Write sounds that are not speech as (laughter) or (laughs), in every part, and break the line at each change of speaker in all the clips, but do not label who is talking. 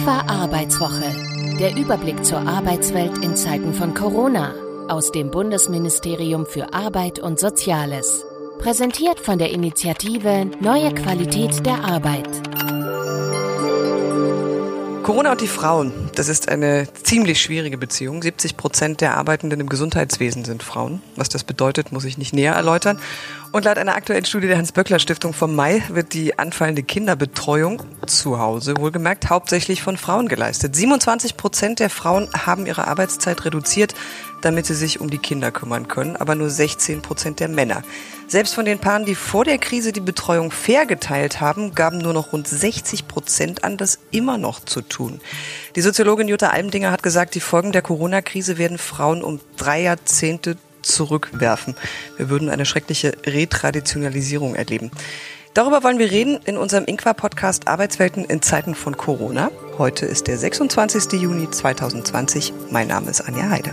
Inqua Arbeitswoche. Der Überblick zur Arbeitswelt in Zeiten von Corona aus dem Bundesministerium für Arbeit und Soziales. Präsentiert von der Initiative Neue Qualität der Arbeit.
Corona und die Frauen, das ist eine ziemlich schwierige Beziehung. 70 Prozent der Arbeitenden im Gesundheitswesen sind Frauen. Was das bedeutet, muss ich nicht näher erläutern. Und laut einer aktuellen Studie der Hans-Böckler-Stiftung vom Mai wird die anfallende Kinderbetreuung zu Hause wohlgemerkt hauptsächlich von Frauen geleistet. 27 Prozent der Frauen haben ihre Arbeitszeit reduziert, damit sie sich um die Kinder kümmern können, aber nur 16 Prozent der Männer. Selbst von den Paaren, die vor der Krise die Betreuung fair geteilt haben, gaben nur noch rund 60 Prozent an, das immer noch zu tun. Die Soziologin Jutta Almdinger hat gesagt, die Folgen der Corona-Krise werden Frauen um drei Jahrzehnte zurückwerfen. Wir würden eine schreckliche Retraditionalisierung erleben. Darüber wollen wir reden in unserem Inqua-Podcast Arbeitswelten in Zeiten von Corona. Heute ist der 26. Juni 2020. Mein Name ist Anja Heide.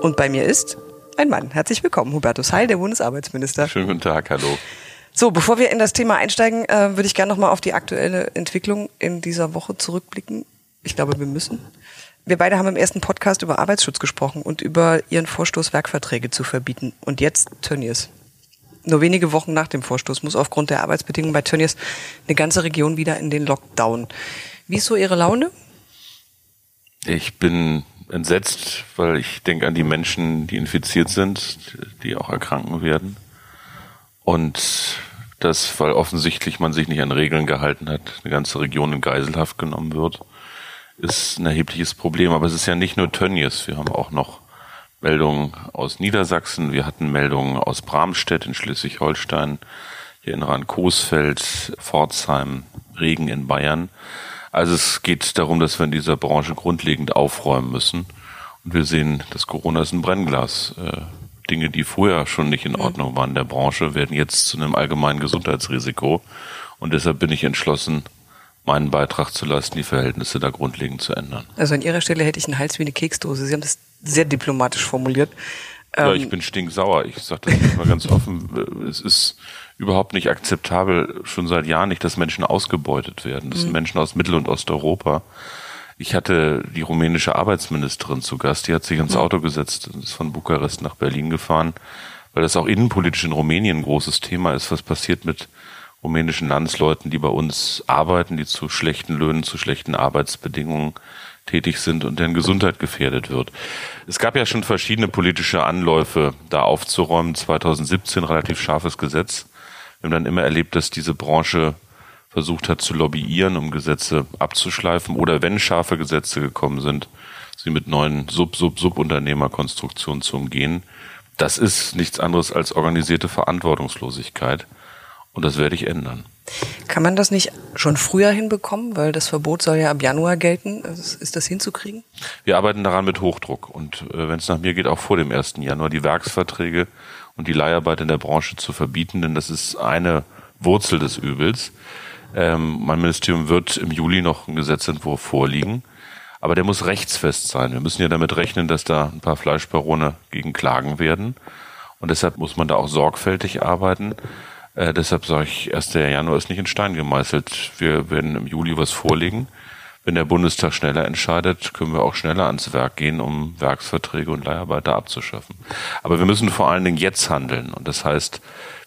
Und bei mir ist ein Mann. Herzlich willkommen, Hubertus Heil, der Bundesarbeitsminister.
Schönen guten Tag, hallo.
So, bevor wir in das Thema einsteigen, äh, würde ich gerne nochmal auf die aktuelle Entwicklung in dieser Woche zurückblicken. Ich glaube, wir müssen. Wir beide haben im ersten Podcast über Arbeitsschutz gesprochen und über ihren Vorstoß, Werkverträge zu verbieten. Und jetzt Tönnies. Nur wenige Wochen nach dem Vorstoß muss aufgrund der Arbeitsbedingungen bei Tönnies eine ganze Region wieder in den Lockdown. Wie ist so Ihre Laune?
Ich bin entsetzt, weil ich denke an die Menschen, die infiziert sind, die auch erkranken werden. Und das, weil offensichtlich man sich nicht an Regeln gehalten hat, eine ganze Region in Geiselhaft genommen wird, ist ein erhebliches Problem. Aber es ist ja nicht nur Tönnies. Wir haben auch noch Meldungen aus Niedersachsen. Wir hatten Meldungen aus Bramstedt in Schleswig-Holstein. Ich erinnere an Coesfeld, Pforzheim, Regen in Bayern. Also es geht darum, dass wir in dieser Branche grundlegend aufräumen müssen. Und wir sehen, dass Corona ist ein Brennglas. Äh, Dinge, die vorher schon nicht in Ordnung waren in der Branche, werden jetzt zu einem allgemeinen Gesundheitsrisiko. Und deshalb bin ich entschlossen, meinen Beitrag zu leisten, die Verhältnisse da grundlegend zu ändern.
Also an Ihrer Stelle hätte ich einen Hals wie eine Keksdose. Sie haben das sehr diplomatisch formuliert.
Ja, ich ähm, bin stinksauer. Ich sage das mal ganz offen. Es ist überhaupt nicht akzeptabel, schon seit Jahren nicht, dass Menschen ausgebeutet werden. Das mhm. sind Menschen aus Mittel- und Osteuropa. Ich hatte die rumänische Arbeitsministerin zu Gast, die hat sich ins mhm. Auto gesetzt und ist von Bukarest nach Berlin gefahren, weil das auch innenpolitisch in Rumänien ein großes Thema ist. Was passiert mit rumänischen Landsleuten, die bei uns arbeiten, die zu schlechten Löhnen, zu schlechten Arbeitsbedingungen tätig sind und deren Gesundheit gefährdet wird. Es gab ja schon verschiedene politische Anläufe, da aufzuräumen. 2017 relativ scharfes Gesetz. Wir haben dann immer erlebt, dass diese Branche versucht hat zu lobbyieren, um Gesetze abzuschleifen oder wenn scharfe Gesetze gekommen sind, sie mit neuen Sub-Sub-Subunternehmerkonstruktionen zu umgehen. Das ist nichts anderes als organisierte Verantwortungslosigkeit und das werde ich ändern.
Kann man das nicht schon früher hinbekommen, weil das Verbot soll ja ab Januar gelten? Ist das hinzukriegen?
Wir arbeiten daran mit Hochdruck und äh, wenn es nach mir geht, auch vor dem 1. Januar die Werksverträge und die Leiharbeit in der Branche zu verbieten, denn das ist eine Wurzel des Übels. Ähm, mein Ministerium wird im Juli noch einen Gesetzentwurf vorliegen, aber der muss rechtsfest sein. Wir müssen ja damit rechnen, dass da ein paar Fleischbarone gegen klagen werden und deshalb muss man da auch sorgfältig arbeiten. Äh, deshalb sage ich, 1. Januar ist nicht in Stein gemeißelt. Wir werden im Juli was vorlegen. Wenn der Bundestag schneller entscheidet, können wir auch schneller ans Werk gehen, um Werksverträge und Leiharbeiter abzuschaffen. Aber wir müssen vor allen Dingen jetzt handeln. Und das heißt,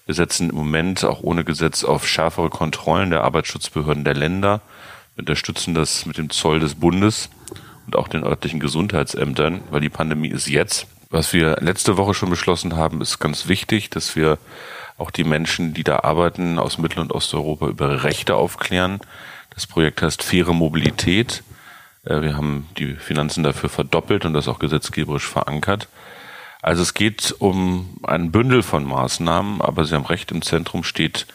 wir setzen im Moment auch ohne Gesetz auf schärfere Kontrollen der Arbeitsschutzbehörden der Länder. Wir unterstützen das mit dem Zoll des Bundes und auch den örtlichen Gesundheitsämtern, weil die Pandemie ist jetzt. Was wir letzte Woche schon beschlossen haben, ist ganz wichtig, dass wir auch die Menschen, die da arbeiten aus Mittel- und Osteuropa über Rechte aufklären. Das Projekt heißt Faire Mobilität. Äh, wir haben die Finanzen dafür verdoppelt und das auch gesetzgeberisch verankert. Also es geht um ein Bündel von Maßnahmen, aber Sie haben recht, im Zentrum steht,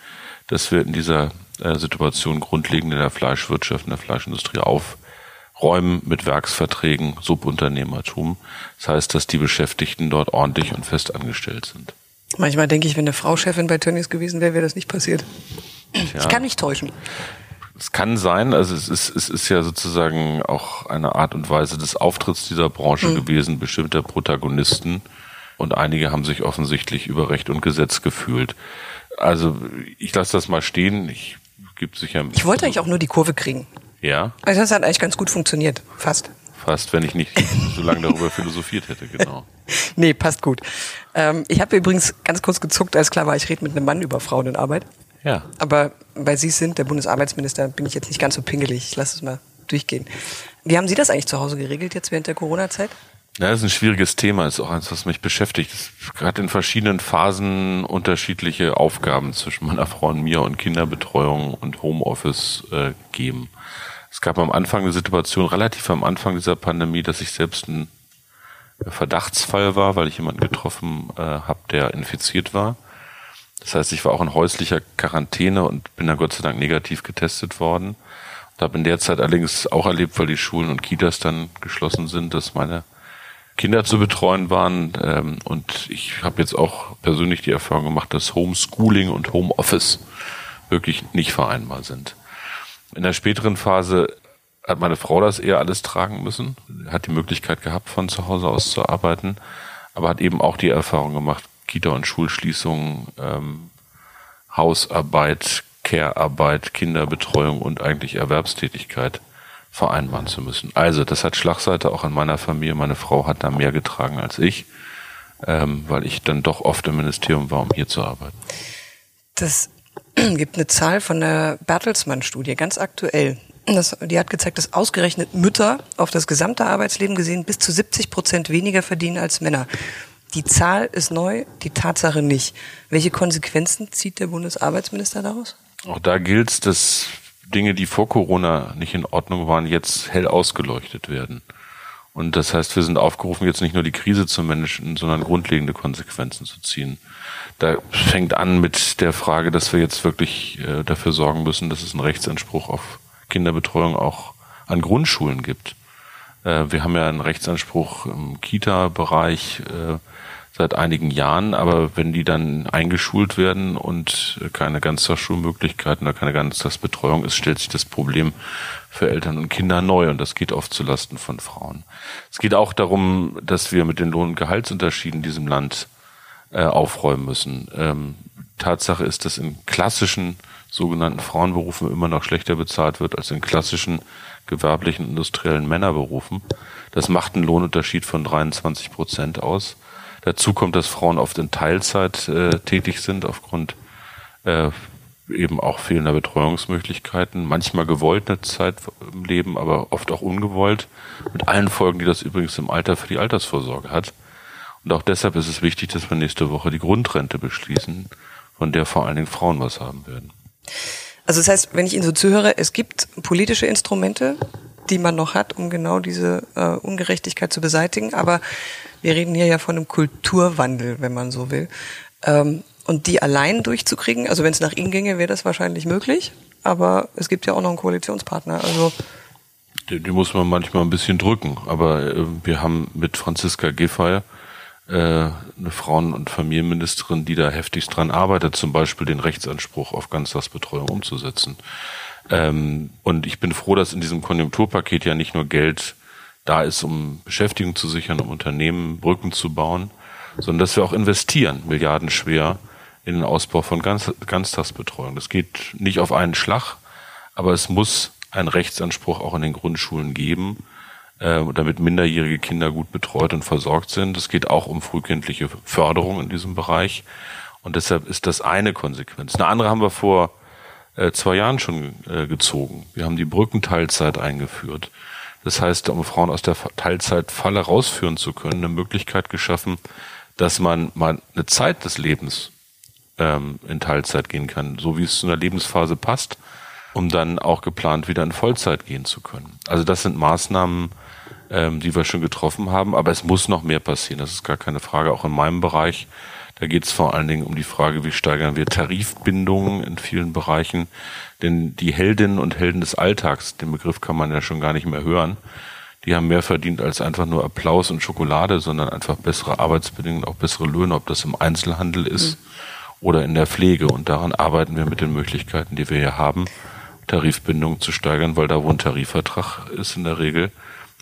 dass wir in dieser äh, Situation grundlegend in der Fleischwirtschaft, in der Fleischindustrie aufräumen mit Werksverträgen, Subunternehmertum. Das heißt, dass die Beschäftigten dort ordentlich und fest angestellt sind.
Manchmal denke ich, wenn eine Frau Chefin bei Tönnies gewesen wäre, wäre das nicht passiert. Ja. Ich kann mich täuschen.
Es kann sein, also es ist, es ist ja sozusagen auch eine Art und Weise des Auftritts dieser Branche mhm. gewesen, bestimmter Protagonisten. Und einige haben sich offensichtlich über Recht und Gesetz gefühlt. Also ich lasse das mal stehen. Ich gibt sicher.
Ich wollte eigentlich auch nur die Kurve kriegen.
Ja.
Also das hat eigentlich ganz gut funktioniert. Fast.
Fast, wenn ich nicht so lange darüber philosophiert hätte, genau. (laughs)
Nee, passt gut. Ähm, ich habe übrigens ganz kurz gezuckt, als klar war, ich rede mit einem Mann über Frauen in Arbeit.
Ja.
Aber weil Sie sind der Bundesarbeitsminister, bin ich jetzt nicht ganz so pingelig. Ich lasse es mal durchgehen. Wie haben Sie das eigentlich zu Hause geregelt jetzt während der Corona-Zeit?
Ja, das ist ein schwieriges Thema, das ist auch eins, was mich beschäftigt. Es hat in verschiedenen Phasen unterschiedliche Aufgaben zwischen meiner Frau und mir und Kinderbetreuung und Homeoffice äh, geben. Es gab am Anfang eine Situation, relativ am Anfang dieser Pandemie, dass ich selbst ein Verdachtsfall war, weil ich jemanden getroffen äh, habe, der infiziert war. Das heißt, ich war auch in häuslicher Quarantäne und bin dann Gott sei Dank negativ getestet worden. Und habe in der Zeit allerdings auch erlebt, weil die Schulen und Kitas dann geschlossen sind, dass meine Kinder zu betreuen waren. Ähm, und ich habe jetzt auch persönlich die Erfahrung gemacht, dass Homeschooling und Homeoffice wirklich nicht vereinbar sind. In der späteren Phase hat meine Frau das eher alles tragen müssen, hat die Möglichkeit gehabt, von zu Hause aus zu arbeiten, aber hat eben auch die Erfahrung gemacht, Kita- und Schulschließungen, ähm, Hausarbeit, Care-Arbeit, Kinderbetreuung und eigentlich Erwerbstätigkeit vereinbaren zu müssen. Also das hat Schlagseite auch in meiner Familie. Meine Frau hat da mehr getragen als ich, ähm, weil ich dann doch oft im Ministerium war, um hier zu arbeiten.
Das (clears throat) gibt eine Zahl von der Bertelsmann-Studie, ganz aktuell. Das, die hat gezeigt, dass ausgerechnet Mütter auf das gesamte Arbeitsleben gesehen bis zu 70 Prozent weniger verdienen als Männer. Die Zahl ist neu, die Tatsache nicht. Welche Konsequenzen zieht der Bundesarbeitsminister daraus?
Auch da gilt es, dass Dinge, die vor Corona nicht in Ordnung waren, jetzt hell ausgeleuchtet werden. Und das heißt, wir sind aufgerufen, jetzt nicht nur die Krise zu managen, sondern grundlegende Konsequenzen zu ziehen. Da fängt an mit der Frage, dass wir jetzt wirklich äh, dafür sorgen müssen, dass es einen Rechtsanspruch auf Kinderbetreuung auch an Grundschulen gibt. Äh, wir haben ja einen Rechtsanspruch im Kita-Bereich äh, seit einigen Jahren, aber wenn die dann eingeschult werden und keine Ganztagsschulmöglichkeiten oder keine Ganztagsbetreuung ist, stellt sich das Problem für Eltern und Kinder neu und das geht oft zulasten von Frauen. Es geht auch darum, dass wir mit den Lohn- und Gehaltsunterschieden in diesem Land äh, aufräumen müssen. Ähm, Tatsache ist, dass in klassischen sogenannten Frauenberufen immer noch schlechter bezahlt wird als in klassischen gewerblichen industriellen Männerberufen. Das macht einen Lohnunterschied von 23 Prozent aus. Dazu kommt, dass Frauen oft in Teilzeit äh, tätig sind aufgrund äh, eben auch fehlender Betreuungsmöglichkeiten, manchmal gewollt eine Zeit im Leben, aber oft auch ungewollt, mit allen Folgen, die das übrigens im Alter für die Altersvorsorge hat. Und auch deshalb ist es wichtig, dass wir nächste Woche die Grundrente beschließen, von der vor allen Dingen Frauen was haben werden.
Also das heißt, wenn ich Ihnen so zuhöre, es gibt politische Instrumente, die man noch hat, um genau diese äh, Ungerechtigkeit zu beseitigen. Aber wir reden hier ja von einem Kulturwandel, wenn man so will. Ähm, und die allein durchzukriegen, also wenn es nach Ihnen ginge, wäre das wahrscheinlich möglich. Aber es gibt ja auch noch einen Koalitionspartner. Also
die, die muss man manchmal ein bisschen drücken. Aber äh, wir haben mit Franziska Giffey äh, eine Frauen- und Familienministerin, die da heftigst dran arbeitet, zum Beispiel den Rechtsanspruch auf Ganztagsbetreuung umzusetzen. Ähm, und ich bin froh, dass in diesem Konjunkturpaket ja nicht nur Geld da ist, um Beschäftigung zu sichern, um Unternehmen Brücken zu bauen, sondern dass wir auch investieren, milliardenschwer, in den Ausbau von Ganz Ganztagsbetreuung. Das geht nicht auf einen Schlag, aber es muss einen Rechtsanspruch auch in den Grundschulen geben, äh, damit minderjährige Kinder gut betreut und versorgt sind. Es geht auch um frühkindliche Förderung in diesem Bereich. Und deshalb ist das eine Konsequenz. Eine andere haben wir vor äh, zwei Jahren schon äh, gezogen. Wir haben die Brückenteilzeit eingeführt. Das heißt, um Frauen aus der Teilzeitfalle rausführen zu können, eine Möglichkeit geschaffen, dass man mal eine Zeit des Lebens ähm, in Teilzeit gehen kann, so wie es zu einer Lebensphase passt, um dann auch geplant wieder in Vollzeit gehen zu können. Also das sind Maßnahmen, ähm, die wir schon getroffen haben, aber es muss noch mehr passieren. Das ist gar keine Frage. Auch in meinem Bereich, da geht es vor allen Dingen um die Frage, wie steigern wir Tarifbindungen in vielen Bereichen. Denn die Heldinnen und Helden des Alltags, den Begriff kann man ja schon gar nicht mehr hören, die haben mehr verdient als einfach nur Applaus und Schokolade, sondern einfach bessere Arbeitsbedingungen, auch bessere Löhne, ob das im Einzelhandel ist. Mhm oder in der Pflege. Und daran arbeiten wir mit den Möglichkeiten, die wir hier haben, Tarifbindungen zu steigern, weil da, wo ein Tarifvertrag ist, in der Regel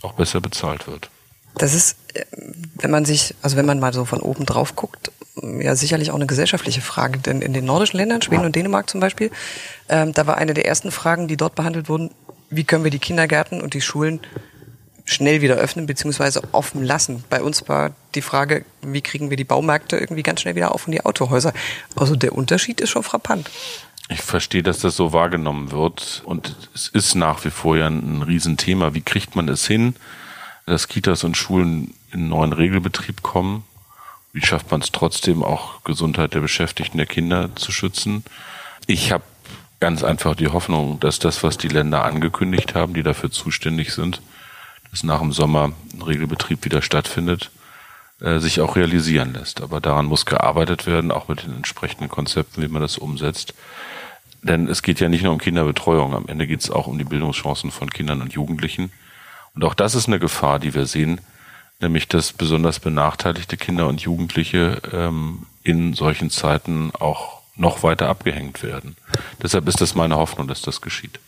auch besser bezahlt wird.
Das ist, äh, wenn man sich, also wenn man mal so von oben drauf guckt, ja sicherlich auch eine gesellschaftliche Frage. Denn in den nordischen Ländern, Schweden und Dänemark zum Beispiel, ähm, da war eine der ersten Fragen, die dort behandelt wurden, wie können wir die Kindergärten und die Schulen schnell wieder öffnen beziehungsweise offen lassen. Bei uns war die Frage, wie kriegen wir die Baumärkte irgendwie ganz schnell wieder auf und die Autohäuser. Also der Unterschied ist schon frappant.
Ich verstehe, dass das so wahrgenommen wird und es ist nach wie vor ja ein Riesenthema. Wie kriegt man es hin, dass Kitas und Schulen in neuen Regelbetrieb kommen? Wie schafft man es trotzdem auch Gesundheit der Beschäftigten der Kinder zu schützen? Ich habe ganz einfach die Hoffnung, dass das, was die Länder angekündigt haben, die dafür zuständig sind, dass nach dem Sommer ein Regelbetrieb wieder stattfindet, äh, sich auch realisieren lässt. Aber daran muss gearbeitet werden, auch mit den entsprechenden Konzepten, wie man das umsetzt. Denn es geht ja nicht nur um Kinderbetreuung, am Ende geht es auch um die Bildungschancen von Kindern und Jugendlichen. Und auch das ist eine Gefahr, die wir sehen, nämlich dass besonders benachteiligte Kinder und Jugendliche ähm, in solchen Zeiten auch noch weiter abgehängt werden. Deshalb ist das meine Hoffnung, dass das geschieht.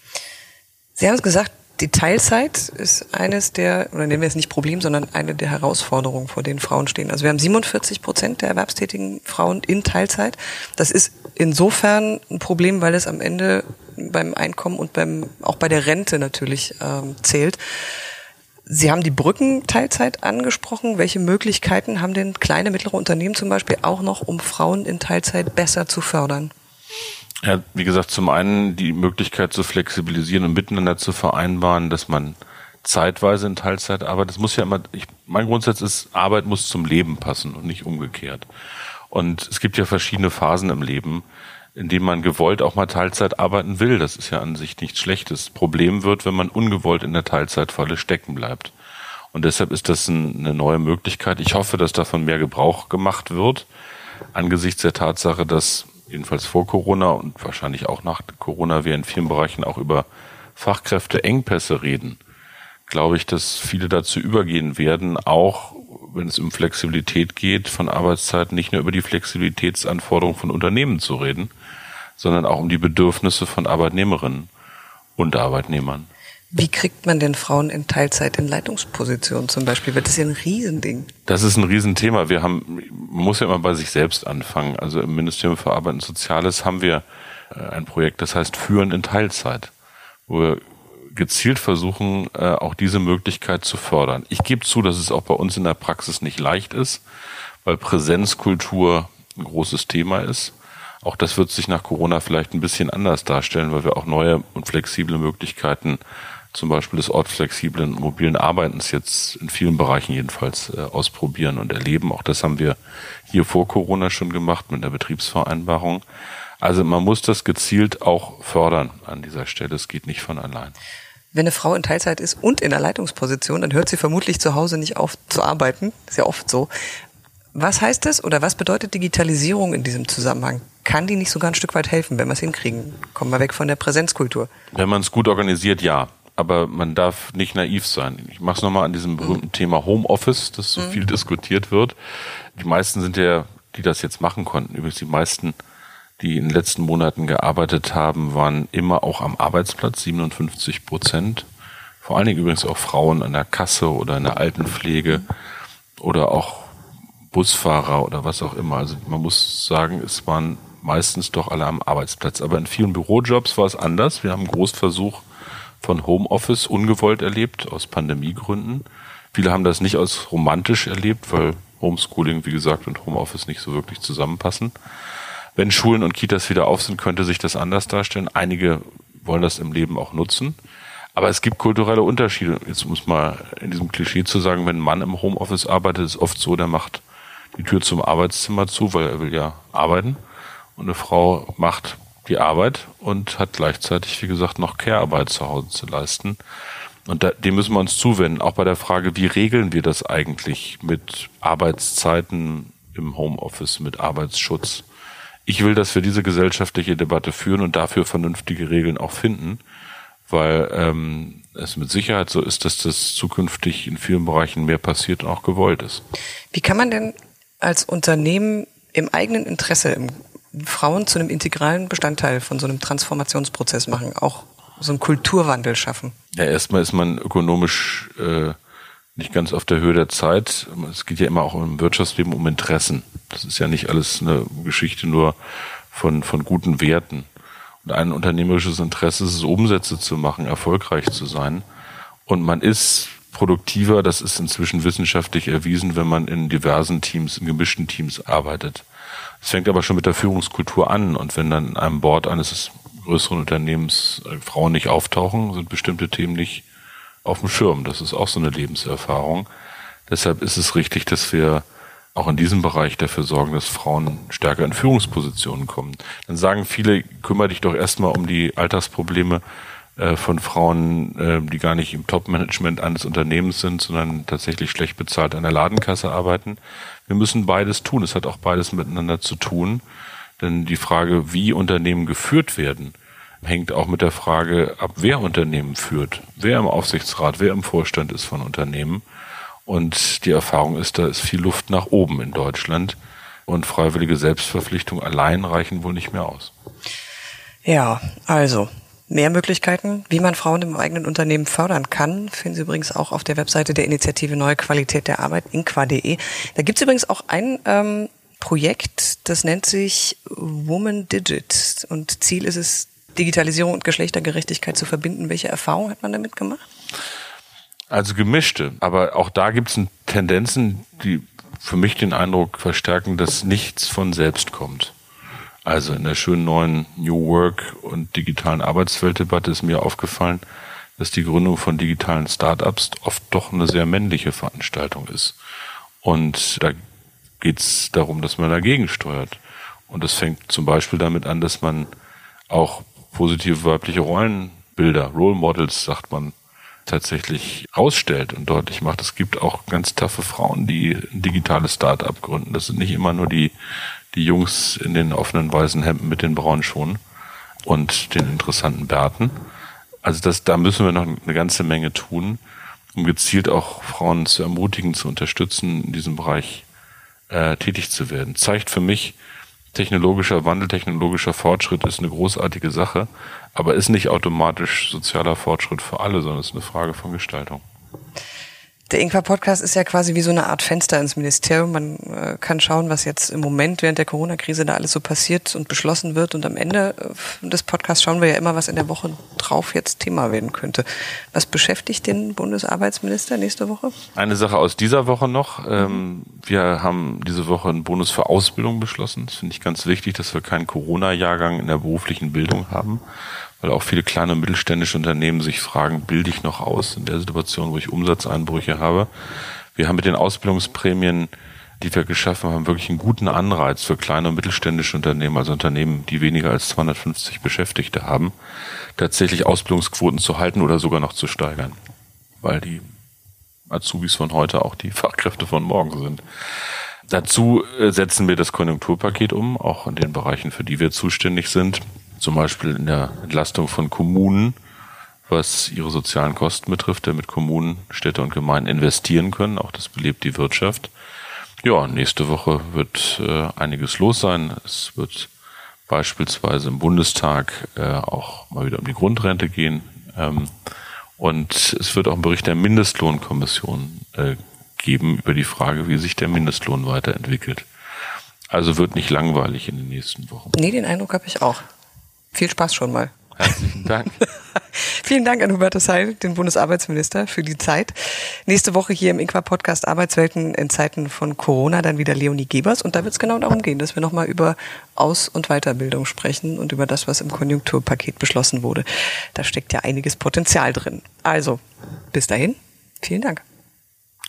Sie haben es gesagt, die Teilzeit ist eines der, oder nennen wir es nicht Problem, sondern eine der Herausforderungen, vor denen Frauen stehen. Also wir haben 47 Prozent der erwerbstätigen Frauen in Teilzeit. Das ist insofern ein Problem, weil es am Ende beim Einkommen und beim, auch bei der Rente natürlich ähm, zählt. Sie haben die Brückenteilzeit angesprochen. Welche Möglichkeiten haben denn kleine, mittlere Unternehmen zum Beispiel auch noch, um Frauen in Teilzeit besser zu fördern?
Ja, wie gesagt, zum einen die Möglichkeit zu flexibilisieren und miteinander zu vereinbaren, dass man zeitweise in Teilzeit arbeitet. Das muss ja immer, ich, mein Grundsatz ist, Arbeit muss zum Leben passen und nicht umgekehrt. Und es gibt ja verschiedene Phasen im Leben, in denen man gewollt auch mal Teilzeit arbeiten will. Das ist ja an sich nichts Schlechtes. Problem wird, wenn man ungewollt in der Teilzeitfalle stecken bleibt. Und deshalb ist das ein, eine neue Möglichkeit. Ich hoffe, dass davon mehr Gebrauch gemacht wird, angesichts der Tatsache, dass jedenfalls vor Corona und wahrscheinlich auch nach Corona wir in vielen Bereichen auch über Fachkräfteengpässe reden, glaube ich, dass viele dazu übergehen werden, auch wenn es um Flexibilität geht, von Arbeitszeiten nicht nur über die Flexibilitätsanforderungen von Unternehmen zu reden, sondern auch um die Bedürfnisse von Arbeitnehmerinnen und Arbeitnehmern.
Wie kriegt man denn Frauen in Teilzeit in Leitungspositionen zum Beispiel? Wird das ja ein Riesending?
Das ist ein Riesenthema. Wir haben, man muss ja immer bei sich selbst anfangen. Also im Ministerium für Arbeit und Soziales haben wir äh, ein Projekt, das heißt Führen in Teilzeit, wo wir gezielt versuchen, äh, auch diese Möglichkeit zu fördern. Ich gebe zu, dass es auch bei uns in der Praxis nicht leicht ist, weil Präsenzkultur ein großes Thema ist. Auch das wird sich nach Corona vielleicht ein bisschen anders darstellen, weil wir auch neue und flexible Möglichkeiten zum Beispiel des ortsflexiblen mobilen Arbeitens jetzt in vielen Bereichen jedenfalls äh, ausprobieren und erleben. Auch das haben wir hier vor Corona schon gemacht mit der Betriebsvereinbarung. Also man muss das gezielt auch fördern an dieser Stelle. Es geht nicht von allein.
Wenn eine Frau in Teilzeit ist und in der Leitungsposition, dann hört sie vermutlich zu Hause nicht auf zu arbeiten. Ist ja oft so. Was heißt das oder was bedeutet Digitalisierung in diesem Zusammenhang? Kann die nicht sogar ein Stück weit helfen, wenn wir es hinkriegen? Kommen wir weg von der Präsenzkultur.
Wenn man es gut organisiert, ja aber man darf nicht naiv sein. Ich mache es nochmal an diesem berühmten mhm. Thema Homeoffice, das so mhm. viel diskutiert wird. Die meisten sind ja, die das jetzt machen konnten, übrigens die meisten, die in den letzten Monaten gearbeitet haben, waren immer auch am Arbeitsplatz, 57 Prozent. Vor allen Dingen übrigens auch Frauen an der Kasse oder in der Altenpflege oder auch Busfahrer oder was auch immer. Also man muss sagen, es waren meistens doch alle am Arbeitsplatz. Aber in vielen Bürojobs war es anders. Wir haben einen Großversuch von Homeoffice ungewollt erlebt, aus Pandemiegründen. Viele haben das nicht als romantisch erlebt, weil Homeschooling, wie gesagt, und Homeoffice nicht so wirklich zusammenpassen. Wenn Schulen und Kitas wieder auf sind, könnte sich das anders darstellen. Einige wollen das im Leben auch nutzen. Aber es gibt kulturelle Unterschiede. Jetzt muss man in diesem Klischee zu sagen, wenn ein Mann im Homeoffice arbeitet, ist oft so, der macht die Tür zum Arbeitszimmer zu, weil er will ja arbeiten. Und eine Frau macht die Arbeit und hat gleichzeitig, wie gesagt, noch Care-Arbeit zu Hause zu leisten. Und da, dem müssen wir uns zuwenden, auch bei der Frage, wie regeln wir das eigentlich mit Arbeitszeiten im Homeoffice, mit Arbeitsschutz. Ich will, dass wir diese gesellschaftliche Debatte führen und dafür vernünftige Regeln auch finden, weil ähm, es mit Sicherheit so ist, dass das zukünftig in vielen Bereichen mehr passiert und auch gewollt ist.
Wie kann man denn als Unternehmen im eigenen Interesse, im Frauen zu einem integralen Bestandteil von so einem Transformationsprozess machen, auch so einen Kulturwandel schaffen?
Ja, erstmal ist man ökonomisch äh, nicht ganz auf der Höhe der Zeit. Es geht ja immer auch im Wirtschaftsleben um Interessen. Das ist ja nicht alles eine Geschichte nur von, von guten Werten. Und ein unternehmerisches Interesse ist es, Umsätze zu machen, erfolgreich zu sein. Und man ist produktiver, das ist inzwischen wissenschaftlich erwiesen, wenn man in diversen Teams, in gemischten Teams arbeitet. Es fängt aber schon mit der Führungskultur an. Und wenn dann in einem Board eines größeren Unternehmens Frauen nicht auftauchen, sind bestimmte Themen nicht auf dem Schirm. Das ist auch so eine Lebenserfahrung. Deshalb ist es richtig, dass wir auch in diesem Bereich dafür sorgen, dass Frauen stärker in Führungspositionen kommen. Dann sagen viele, kümmere dich doch erstmal um die Alltagsprobleme äh, von Frauen, äh, die gar nicht im Top-Management eines Unternehmens sind, sondern tatsächlich schlecht bezahlt an der Ladenkasse arbeiten. Wir müssen beides tun. Es hat auch beides miteinander zu tun. Denn die Frage, wie Unternehmen geführt werden, hängt auch mit der Frage ab, wer Unternehmen führt, wer im Aufsichtsrat, wer im Vorstand ist von Unternehmen. Und die Erfahrung ist, da ist viel Luft nach oben in Deutschland. Und freiwillige Selbstverpflichtung allein reichen wohl nicht mehr aus.
Ja, also mehr Möglichkeiten, wie man Frauen im eigenen Unternehmen fördern kann, finden Sie übrigens auch auf der Webseite der Initiative Neue Qualität der Arbeit, inqua.de. Da gibt es übrigens auch ein ähm, Projekt, das nennt sich Woman Digit. Und Ziel ist es, Digitalisierung und Geschlechtergerechtigkeit zu verbinden. Welche Erfahrungen hat man damit gemacht?
Also gemischte, aber auch da gibt es Tendenzen, die für mich den Eindruck verstärken, dass nichts von selbst kommt. Also in der schönen neuen New Work und digitalen Arbeitsweltdebatte ist mir aufgefallen, dass die Gründung von digitalen Startups oft doch eine sehr männliche Veranstaltung ist. Und da geht es darum, dass man dagegen steuert. Und das fängt zum Beispiel damit an, dass man auch positive weibliche Rollenbilder, Role Models, sagt man, tatsächlich ausstellt und deutlich macht. Es gibt auch ganz taffe Frauen, die ein digitales Start-up gründen. Das sind nicht immer nur die, die Jungs in den offenen weißen Hemden mit den braunen Schuhen und den interessanten Bärten. Also das, da müssen wir noch eine ganze Menge tun, um gezielt auch Frauen zu ermutigen, zu unterstützen, in diesem Bereich äh, tätig zu werden. Zeigt für mich, technologischer Wandel, technologischer Fortschritt ist eine großartige Sache, aber ist nicht automatisch sozialer Fortschritt für alle, sondern ist eine Frage von Gestaltung.
Der Ingwer-Podcast ist ja quasi wie so eine Art Fenster ins Ministerium. Man äh, kann schauen, was jetzt im Moment während der Corona-Krise da alles so passiert und beschlossen wird. Und am Ende äh, des Podcasts schauen wir ja immer, was in der Woche drauf jetzt Thema werden könnte. Was beschäftigt den Bundesarbeitsminister nächste Woche?
Eine Sache aus dieser Woche noch. Ähm, wir haben diese Woche einen Bonus für Ausbildung beschlossen. Das finde ich ganz wichtig, dass wir keinen Corona-Jahrgang in der beruflichen Bildung haben weil auch viele kleine und mittelständische Unternehmen sich fragen, bilde ich noch aus in der Situation, wo ich Umsatzeinbrüche habe. Wir haben mit den Ausbildungsprämien, die wir geschaffen haben, wirklich einen guten Anreiz für kleine und mittelständische Unternehmen, also Unternehmen, die weniger als 250 Beschäftigte haben, tatsächlich Ausbildungsquoten zu halten oder sogar noch zu steigern, weil die Azubis von heute auch die (laughs) Fachkräfte von morgen sind. Dazu äh, setzen wir das Konjunkturpaket um, auch in den Bereichen, für die wir zuständig sind zum Beispiel in der Entlastung von Kommunen, was ihre sozialen Kosten betrifft, damit Kommunen, Städte und Gemeinden investieren können. Auch das belebt die Wirtschaft. Ja, nächste Woche wird äh, einiges los sein. Es wird beispielsweise im Bundestag äh, auch mal wieder um die Grundrente gehen. Ähm, und es wird auch einen Bericht der Mindestlohnkommission äh, geben über die Frage, wie sich der Mindestlohn weiterentwickelt. Also wird nicht langweilig in den nächsten Wochen.
Nee, den Eindruck habe ich auch. Viel Spaß schon mal.
Herzlichen Dank. (laughs)
Vielen Dank an Hubertus Heil, den Bundesarbeitsminister, für die Zeit. Nächste Woche hier im Inqua-Podcast Arbeitswelten in Zeiten von Corona dann wieder Leonie Gebers. Und da wird es genau darum gehen, dass wir nochmal über Aus- und Weiterbildung sprechen und über das, was im Konjunkturpaket beschlossen wurde. Da steckt ja einiges Potenzial drin. Also, bis dahin, vielen Dank.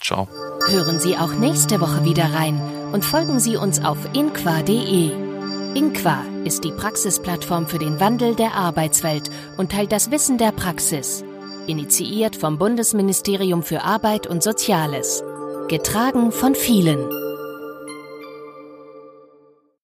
Ciao.
Hören Sie auch nächste Woche wieder rein und folgen Sie uns auf inqua.de. Inqua ist die Praxisplattform für den Wandel der Arbeitswelt und teilt das Wissen der Praxis. Initiiert vom Bundesministerium für Arbeit und Soziales. Getragen von vielen.